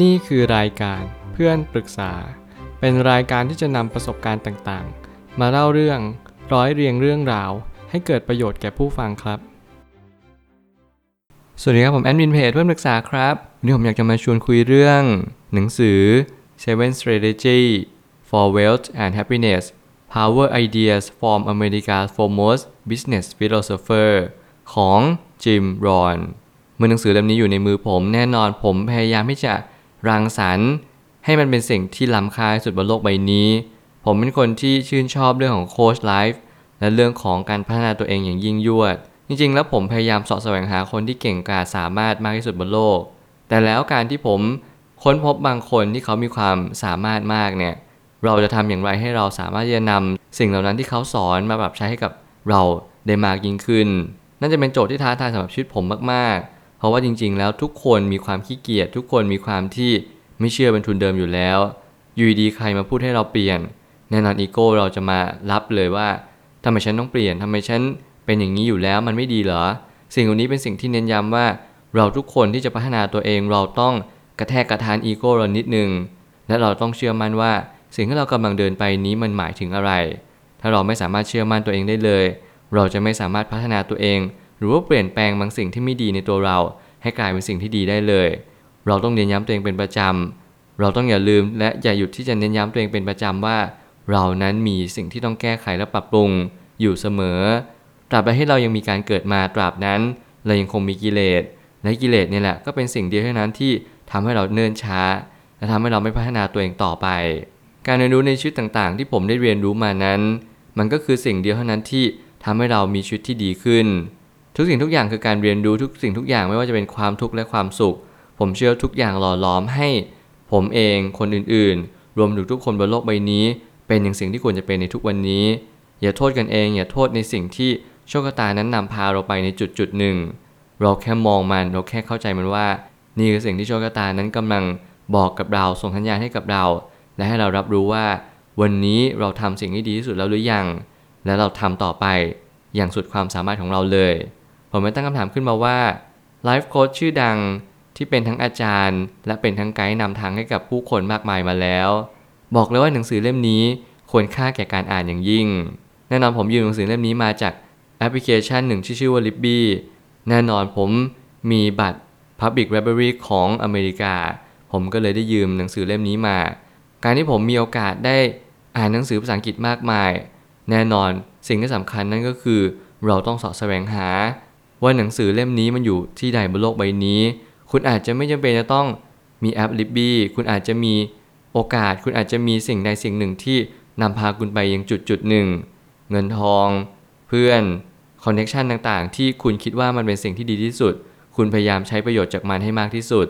นี่คือรายการเพื่อนปรึกษา เป็นรายการที่จะนำประสบการณ์ต่างๆ มาเล่าเรื่องร้อยเรียงเรื่องราว ให้เกิดประโยชน์แก่ผู้ฟังครับ สวัสดีครับผมแอดมินเพจเพื่อนปรึกษาครับวันนี้ผมอยากจะมาชวนคุยเรื่อง หนังสือ Seven Strategy for Wealth and Happiness Power Ideas from America's Foremost Business Philosopher ของจิมรอนเมื่อหนังสือเล่มนี้อยู่ในมือผมแน่นอนผมพยายามที่จะ รังสรรค์ ให้มันเป็นสิ่งที่ล้ำค่าสุดบนโลกใบนี้ ผมเป็นคนที่ชื่นชอบเรื่องของโค้ชไลฟ์และเรื่องของการพัฒนาตัวเองอย่างยิ่งยวด จริงๆ แล้วผมพยายามสาะแสวงหาคนที่เก่งกาจสามารถมากที่สุดบนโลก แต่แล้วการที่ผมค้นพบบางคนที่เขามีความสามารถมากเนี่ยเราจะทำอย่างไรให้เราสามารถที่จะนำสิ่งเหล่านั้นที่เขาสอนมาปรับใช้ให้กับเราได้มากยิ่งขึ้น นั่นจะเป็นโจทย์ที่ท้าทายสำหรับชีวิตผมมาก เพราะว่าจริง ๆ แล้วทุกคนมีความขี้เกียจทุกคนมีความที่ไม่เชื่อเป็นทุนเดิมอยู่แล้ว อยู่ดีใครมาพูดให้เราเปลี่ยน แน่นอนอีโก้เราจะมารับเลยว่าทำไมฉันต้องเปลี่ยนทำไมฉันเป็นอย่างนี้อยู่แล้วมันไม่ดีเหรอ สิ่งเหล่านี้เป็นสิ่งที่เน้นย้ำว่า เราทุกคนที่จะพัฒนาตัวเองเราต้องกระแทกกระทานอีโก้เรานิดนึงและเราต้องเชื่อมั่นว่า สิ่งที่เรากำลังเดินไปนี้มันหมายถึงอะไร ถ้าเราไม่สามารถเชื่อมั่นตัวเองได้เลย เราจะไม่สามารถพัฒนาตัวเอง รือว่าเปลี่ยนแปลงบางสิ่งที่ไม่ดีในตัวเรา ให้กลายเป็นสิ่งที่ดีได้เลย เราต้องเน้นย้ำตัวเองเป็นประจำ เราต้องอย่าลืมและอย่าหยุดที่จะเน้นย้ำตัวเองเป็นประจำว่า เรานั้นมีสิ่งที่ต้องแก้ไขและปรับปรุงอยู่เสมอ ตราบใดที่เรายังมีการเกิดมาตราบนั้น เรายังคงมีกิเลส และกิเลสเนี่ยแหละก็เป็นสิ่งเดียวเท่านั้นที่ทำให้เราเนิ่นช้า และทำให้เราไม่พัฒนาตัวเองต่อไป การเรียนรู้ในชีวิตต่างๆ ที่ผมได้เรียนรู้มานั้น มันก็คือสิ่งเดียวเท่านั้นที่ทำให้เรามีชีวิตที่ดีขึ้น ทุกสิ่งทุกอย่างคือการเรียนรู้ทุกสิ่งทุกอย่างไม่ว่าจะเป็นความทุกข์และความสุข ผมเชื่อทุกอย่างหล่อหลอมให้ ผมเองคนอื่นๆ รวมถึงทุกคนบนโลกใบนี้ เป็นอย่างสิ่งที่ควรจะเป็นในทุกวันนี้ อย่าโทษกันเอง อย่าโทษในสิ่งที่โชคชะตานั้นนำพาเราไปในจุดจุดหนึ่ง เราแค่มองมันเราแค่เข้าใจมันว่า นี่คือสิ่งที่โชคชะตานั้นกำลังบอกกับเราส่งสัญญาณให้กับเรา และให้เรารับรู้ว่า วันนี้เราทำสิ่งที่ดีที่สุดแล้วหรือยัง และเราทำต่อไปอย่างสุดความสามารถของเราเลย ผมไม่ตั้งคำถามขึ้นมาว่าไลฟ์โค้ชชื่อดังที่เป็นทั้งอาจารย์ และเป็นทั้งไกด์นำทางให้กับผู้คนมากมายมาแล้ว บอกเลยว่าหนังสือเล่มนี้ควรค่าแก่การอ่านอย่างยิ่ง แน่นอนผมยืมหนังสือเล่มนี้มาจากแอปพลิเคชันหนึ่งที่ชื่อว่า Libby แน่นอนผมมีบัตร Public Library ของอเมริกา ผมก็เลยได้ยืมหนังสือเล่มนี้มา การที่ผมมีโอกาสได้อ่านหนังสือภาษาอังกฤษมากมาย แน่นอนสิ่งที่สำคัญนั่นก็คือ เราต้องสาะแสวงหา ว่าหนังสือเล่มนี้มันอยู่ที่ใดบนโลกใบนี้ คุณอาจจะไม่จำเป็นจะต้องมีแอป Libby คุณอาจจะมีโอกาส คุณอาจจะมีสิ่งใดสิ่งหนึ่งที่นำพาคุณไปยังจุดจุดหนึ่ง เงินทอง เพื่อน connection ต่างๆ ที่คุณคิดว่ามันเป็นสิ่งที่ดีที่สุด คุณพยายามใช้ประโยชน์จากมันให้มากที่สุด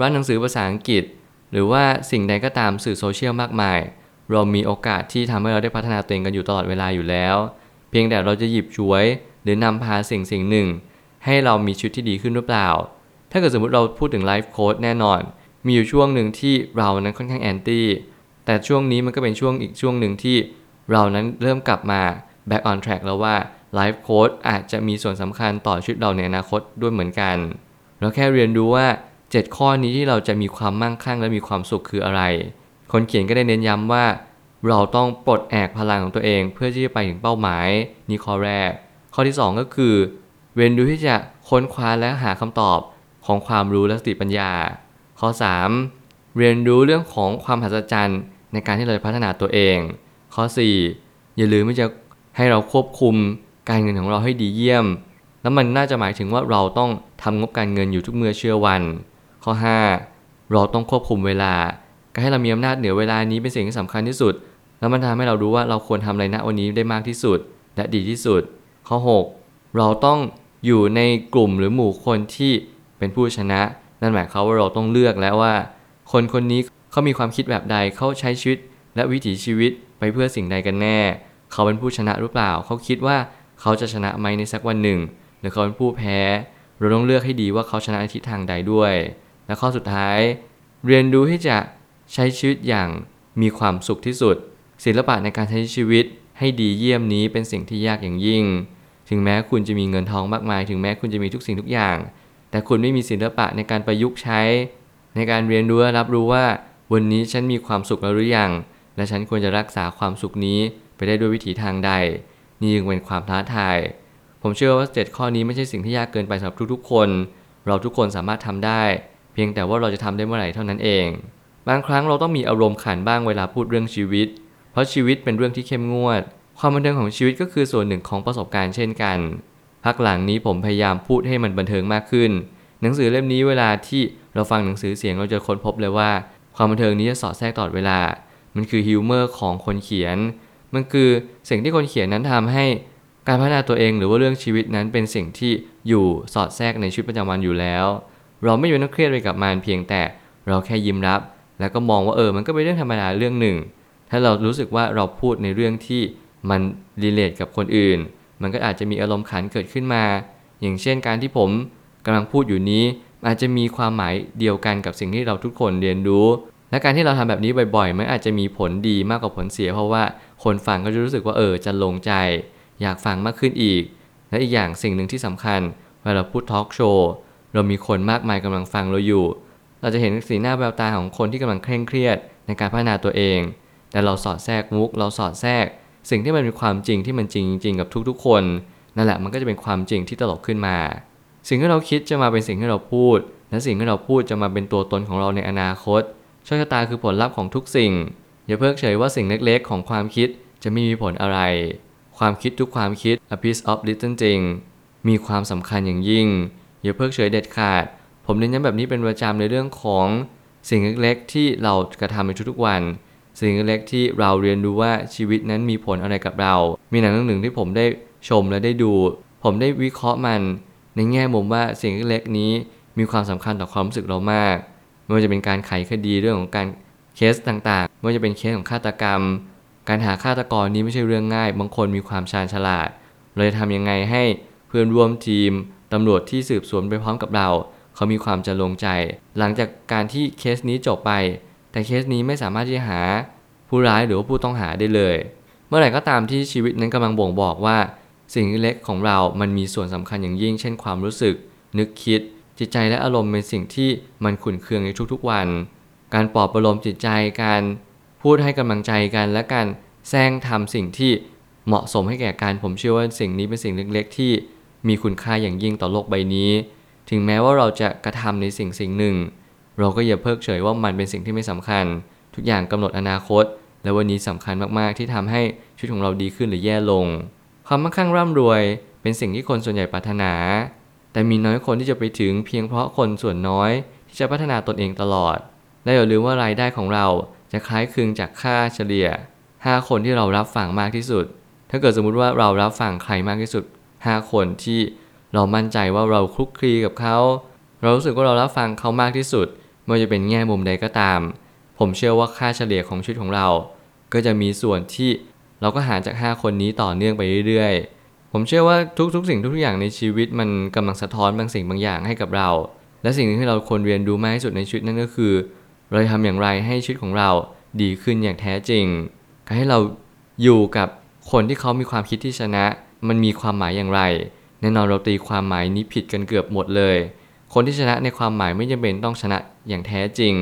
ร้านหนังสือภาษาอังกฤษ หรือว่าสิ่งใดก็ตามสื่อโซเชียลมากมาย เรามีโอกาสที่ทำให้เราได้พัฒนาตัวเองกันอยู่ตลอดเวลาอยู่แล้ว เพียงแต่เราจะหยิบฉวย หรือนำพาสิ่งสิ่งหนึ่ง ให้เรามีชีวิตที่ดีขึ้นหรือเปล่า ถ้าเกิดสมมติเราพูดถึงไลฟ์โค้ดแน่นอน มีอยู่ช่วงหนึ่งที่เรานั้นค่อนข้างแอนตี้ แต่ช่วงนี้มันก็เป็นช่วงอีกช่วงหนึ่งที่เรานั้นเริ่มกลับมา back on track แล้วว่าไลฟ์โค้ดอาจจะมีส่วนสำคัญต่อชีวิตเราในอนาคตด้วยเหมือนกัน เราแค่เรียนรู้ว่า 7 ข้อนี้ที่เราจะมีความมั่งคั่งและมีความสุขคืออะไร คนเขียนก็ได้เน้นย้ำว่า เราต้องปลดแอกพลังของตัวเองเพื่อที่จะไปถึงเป้าหมายนี่ข้อแรก ข้อที่ 2 ก็คือ เรียนรู้ที่จะค้นคว้าและหาคำตอบของความรู้และสติปัญญา ข้อ 3. เรียนรู้เรื่องของความหัศจรรย์ในการที่เราจะพัฒนาตัวเอง ข้อ 4. อย่าลืมที่จะให้เราควบคุมการเงินของเราให้ดีเยี่ยม แล้วมันน่าจะหมายถึงว่าเราต้องทำงบการเงินอยู่ทุกเมื่อเชื่อวัน ข้อ 5. เราต้องควบคุมเวลา การให้เรามีอำนาจเหนือเวลานี้เป็นสิ่งที่สำคัญที่สุด แล้วมันทำให้เรารู้ว่าเราควรทำอะไรณวันนี้ได้มากที่สุด และดีที่สุด ข้อ 6. เราต้อง อยู่ในกลุ่มหรือหมู่คนที่เป็นผู้ชนะ นั่นหมายความว่าเราต้องเลือกแล้วว่า คนคนนี้เขามีความคิดแบบใดเขาใช้ชีวิต และวิถีชีวิตไปเพื่อสิ่งใดกันแน่ เขาเป็นผู้ชนะหรือเปล่า เขาคิดว่าเขาจะชนะไหมในสักวันหนึ่ง หรือเขาเป็นผู้แพ้ เราต้องเลือกให้ดีว่าเขาชนะในทิศทางใดด้วย และข้อสุดท้าย เรียนรู้ที่จะใช้ชีวิตอย่างมีความสุขที่สุด ศิลปะในการใช้ชีวิตให้ดีเยี่ยมนี้เป็นสิ่งที่ยากอย่างยิ่ง ถึงแม้คุณจะมีเงินทองมากมาย ถึงแม้คุณจะมีทุกสิ่งทุกอย่าง แต่คุณไม่มีศิลปะในการประยุกต์ใช้ ในการเรียนรู้และรับรู้ว่า วันนี้ฉันมีความสุขแล้วหรือยัง และฉันควรจะรักษาความสุขนี้ไปได้ด้วยวิถีทางใด นี่จึงเป็นความท้าทาย ผมเชื่อว่าเจ็ดข้อนี้ไม่ใช่สิ่งที่ยากเกินไปสำหรับทุกๆ คน เราทุกคนสามารถทำได้ เพียงแต่ว่าเราจะทำได้เมื่อไหร่เท่านั้นเอง บางครั้งเราต้องมีอารมณ์ขันบ้างเวลาพูดเรื่องชีวิต เพราะชีวิตเป็นเรื่องที่เข้มงวด ความบันเทิงของชีวิตก็คือส่วนหนึ่งของประสบการณ์เช่นกันพักหลังนี้ผมพยายามพูดให้มันบันเทิงมากขึ้น หนังสือเล่มนี้เวลาที่เราฟังหนังสือเสียงเราจะค้นพบเลยว่า ความบันเทิงนี้จะสอดแทรกตลอดเวลา มันคือฮิวเมอร์ของคนเขียน มันคือสิ่งที่คนเขียนนั้นทำให้การพัฒนาตัวเองหรือว่าเรื่องชีวิตนั้นเป็นสิ่งที่อยู่สอดแทรกในชีวิตประจำวันอยู่แล้ว เราไม่อยู่ต้องเครียดไปกับมันเพียงแต่เราแค่ยิ้มรับ แล้วก็มองว่าเออมันก็เป็นเรื่องธรรมดาเรื่องหนึ่ง ถ้าเรารู้สึกว่าเราพูดในเรื่องที่ มันรีเลทกับคนอื่น มันก็อาจจะมีอารมณ์ขันเกิดขึ้นมา อย่างเช่นการที่ผมกำลังพูดอยู่นี้ อาจจะมีความหมายเดียวกันกับสิ่งที่เราทุกคนเรียนรู้ และการที่เราทำแบบนี้บ่อยๆ มันอาจจะมีผลดีมากกว่าผลเสีย เพราะว่าคนฟังก็จะรู้สึกว่าเออจะลงใจ อยากฟังมากขึ้นอีก และอีกอย่างสิ่งหนึ่งที่สำคัญเวลาพูดทอล์กโชว์เรามีคนมากมายกำลังฟังเราอยู่ เราจะเห็นสีหน้าแววตาของคนที่กำลังเคร่งเครียดในการพัฒนาตัวเอง แต่เราสอดแทรกมุก เราสอดแทรก สิ่งที่มันเป็นความจริงที่มันจริงจริงกับทุกๆ คนนั่นแหละมันก็จะเป็นความจริงที่ตลกขึ้นมา สิ่งที่เราคิดจะมาเป็นสิ่งที่เราพูด และสิ่งที่เราพูดจะมาเป็นตัวตนของเราในอนาคตโชคชะตาคือผลลัพธ์ของทุกสิ่ง อย่าเพิกเฉยว่าสิ่งเล็กๆ ของความคิดจะไม่มีผลอะไร ความคิดทุกความคิด a piece of little จริงมีความสำคัญอย่างยิ่ง อย่าเพิกเฉยเด็ดขาด ผมเน้นย้ำแบบนี้เป็นประจำในเรื่องของสิ่งเล็กๆ ที่เรากระทำในทุกๆวัน สิ่งเล็กที่เราเรียนรู้ว่าชีวิตนั้นมีผลอะไรกับเรา มีหนังเรื่องหนึ่งที่ผมได้ชมและได้ดู ผมได้วิเคราะห์มันในแง่มุมว่าสิ่งเล็กนี้มีความสำคัญต่อความรู้สึกเรามาก ไม่ว่าจะเป็นการไขคดีเรื่องของการเคสต่างๆ ไม่ว่าจะเป็นเคสของฆาตกรรม การหาฆาตกรนี้ไม่ใช่เรื่องง่าย บางคนมีความชาญฉลาด เราจะทำยังไงให้เพื่อนร่วมทีมตำรวจที่สืบสวนไปพร้อมกับเรา เขามีความจะลงใจ หลังจากการที่เคสนี้จบไป แต่เคสนี้ไม่สามารถที่จะหาผู้ร้ายหรือว่าผู้ต้องหาได้เลย เมื่อไหร่ก็ตามที่ชีวิตนั้นกำลังบ่งบอกว่า สิ่งเล็กของเรา มันมีส่วนสำคัญอย่างยิ่ง เช่นความรู้สึก นึกคิด จิตใจและอารมณ์เป็นสิ่งที่มันขุ่นเคืองในทุกๆวัน การปลอบประโลมจิตใจการพูดให้กำลังใจกันและการแซงทำสิ่งที่เหมาะสมให้แก่การผมเชื่อว่าสิ่งนี้เป็นสิ่งเล็ก ๆ ที่มีคุณค่าอย่างยิ่งต่อโลกใบนี้ ถึงแม้ว่าเราจะกระทำในสิ่งสิ่งหนึ่ง เราก็อย่าเพิกเฉยว่ามันเป็นสิ่งที่ไม่สำคัญ ทุกอย่างกำหนดอนาคต และวันนี้สำคัญมากๆที่ทำให้ชีวิตของเราดีขึ้นหรือแย่ลง ความมั่งคั่งร่ำรวย เป็นสิ่งที่คนส่วนใหญ่ปรารถนา แต่มีน้อยคนที่จะไปถึงเพียงเพราะคนส่วนน้อย ที่จะพัฒนาตนเองตลอด และอย่าลืมว่ารายได้ของเราจะคล้ายคลึงจากค่าเฉลี่ย 5 คนที่เรารับฟังมากที่สุด ถ้าเกิดสมมุติว่าเรารับฟังใครมากที่สุด 5 คนที่เรามั่นใจว่าเราคลุกคลีกับเขา เรารู้สึกว่าเรารับฟังเขามากที่สุด ไม่ว่าจะเป็นแง่มุมใดก็ตาม ผมเชื่อว่าค่าเฉลี่ยของชีวิตของเรา ก็จะมีส่วนที่เราก็หารจาก 5 คนนี้ต่อเนื่องไปเรื่อยๆ ผมเชื่อว่าทุกๆ สิ่งทุกๆอย่างในชีวิตมันกำลังสะท้อนบางสิ่งบางอย่างให้กับเรา และสิ่งที่เราควรเรียนรู้มากที่สุดในชีวิตนั่นก็คือ เราจะทำอย่างไรให้ชีวิตของเราดีขึ้นอย่างแท้จริงการให้เราอยู่กับคนที่เขามีความคิดที่ชนะ มันมีความหมายอย่างไร แน่นอนเราตีความหมายนี้ผิดกันเกือบหมดเลย คนที่ชนะในความหมายไม่จำเป็นต้องชนะอย่างแท้จริง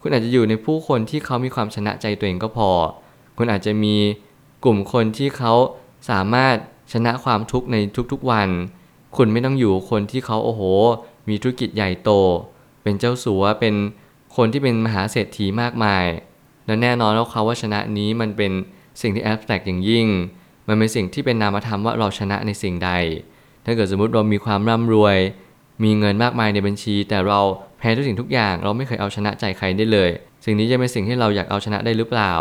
คุณอาจจะอยู่ในผู้คนที่เขามีความชนะใจตัวเองก็พอ คุณอาจจะมีกลุ่มคนที่เขาสามารถชนะความทุกข์ในทุกๆวัน คุณไม่ต้องอยู่คนที่เขาโอ้โห มีธุรกิจใหญ่โต เป็นเจ้าสัวเป็นคนที่เป็นมหาเศรษฐีมากมาย และแน่นอนแล้วเขาว่าชนะนี้มันเป็นสิ่งที่แอบแตกอย่างยิ่ง มันเป็นสิ่งที่เป็นนามธรรมว่าเราชนะในสิ่งใด ถ้าเกิดสมมติเรามีความร่ำรวย มีเงินมากมายในบัญชี แต่เราแพ้ทุกสิ่งทุกอย่าง เราไม่เคยเอาชนะใจใครได้เลย สิ่งนี้จะเป็นสิ่งที่เราอยากเอาชนะได้หรือเปล่า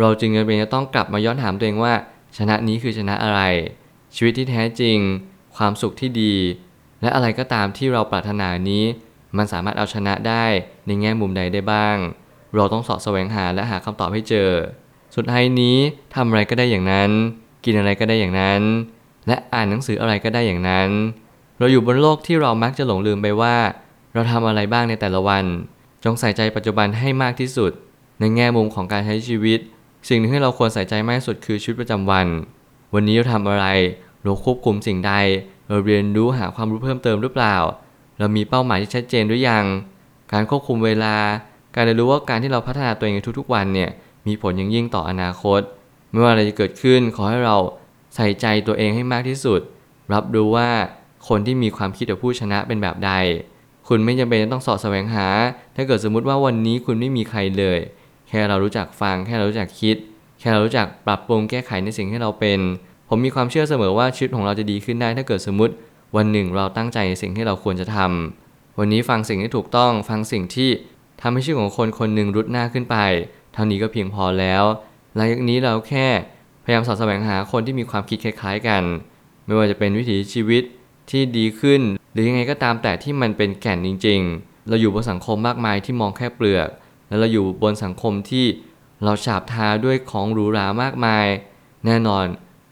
เราจึงจำเป็นจะต้องกลับมาย้อนถามตัวเองว่า ชนะนี้คือชนะอะไร ชีวิตที่แท้จริง ความสุขที่ดี และอะไรก็ตามที่เราปรารถนานี้ มันสามารถเอาชนะได้ในแง่มุมใดได้บ้าง เราต้องสาะแสวงหาและหาคำตอบให้เจอ สุดท้ายนี้ทำอะไรก็ได้อย่างนั้น กินอะไรก็ได้อย่างนั้น และอ่านหนังสืออะไรก็ได้อย่างนั้น เราอยู่บนโลกที่เรามักจะหลงลืมไปว่า เราทำอะไรบ้างในแต่ละวัน จงใส่ใจปัจจุบันให้มากที่สุด ในแง่มุมของการใช้ชีวิต สิ่งหนึ่งที่เราควรใส่ใจมากที่สุดคือชีวิตประจำวัน วันนี้เราทำอะไร เราควบคุมสิ่งใด เราเรียนรู้หาความรู้เพิ่มเติมหรือเปล่า เรามีเป้าหมายที่ชัดเจนหรือยัง การควบคุมเวลา การเรียนรู้ว่าการที่เราพัฒนาตัวเองในทุกๆ วันเนี่ยมีผลอย่างยิ่งต่ออนาคต ไม่ว่าอะไรจะเกิดขึ้นขอให้เราใส่ใจตัวเองให้มากที่สุด รับรู้ว่า คนที่มีความคิดกับผู้ชนะเป็นแบบใด คุณไม่จำเป็นจะต้องสอบแสวงหา ถ้าเกิดสมมุติว่าวันนี้คุณไม่มีใครเลย แค่เรารู้จักฟัง แค่เรารู้จักคิด แค่เรารู้จักปรับปรุงแก้ไขในสิ่งที่เราเป็น ผมมีความเชื่อเสมอว่าชีวิตของเราจะดีขึ้นได้ ถ้าเกิดสมมติวันหนึ่งเราตั้งใจในสิ่งที่เราควรจะทำวันนี้ฟังสิ่งที่ถูกต้องฟังสิ่งที่ทำให้ชีวิตของคนคนหนึ่งรุดหน้าขึ้นไป เท่านี้ก็เพียงพอแล้วหลังจากนี้เราแค่พยายามสอดแสวงหาคนที่มีความคิดคล้ายๆกัน ไม่ว่าจะเป็นวิถีชีวิต ที่ดีขึ้น หรือยังไงก็ตามแต่ที่มันเป็นแก่นจริง ๆ เราอยู่บนสังคมมากมายที่มองแค่เปลือก แล้วเราอยู่บนสังคมที่เราฉาบทาด้วยของหรูหรามากมาย แน่นอน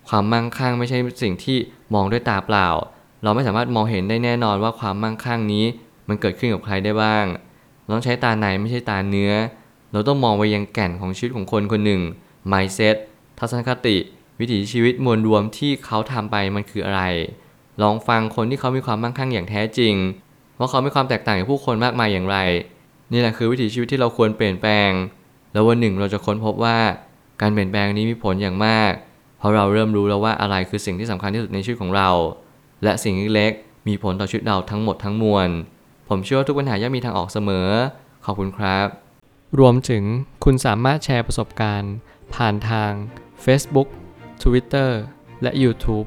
ความมั่งคั่งไม่ใช่สิ่งที่มองด้วยตาเปล่า เราไม่สามารถมองเห็นได้แน่นอนว่าความมั่งคั่งนี้มันเกิดขึ้นกับใครได้บ้างเราต้องใช้ตาในไม่ใช่ตาเนื้อ เราต้องมองไปยังแก่นของชีวิตของคนคนหนึ่ง mindset ทัศนคติ วิถีชีวิตมวลรวมที่เขาทำไปมันคืออะไร ลองฟังคนที่เขามีความมั่งคั่งอย่างแท้จริง ว่าเขามีความแตกต่างจากผู้คนมากมายอย่างไร นี่แหละคือวิถีชีวิตที่เราควรเปลี่ยนแปลง แล้ววันหนึ่งเราจะค้นพบว่า การเปลี่ยนแปลงนี้มีผลอย่างมาก เพราะเราเริ่มรู้แล้วว่าอะไรคือสิ่งที่สำคัญที่สุดในชีวิตของเรา และสิ่งเล็กๆมีผลต่อชีวิตเราทั้งหมดทั้งมวล ผมเชื่อว่าทุกปัญหาย่อมมีทางออกเสมอ ขอบคุณครับ รวมถึงคุณสามารถแชร์ประสบการณ์ ผ่านทาง Facebook Twitter และ YouTube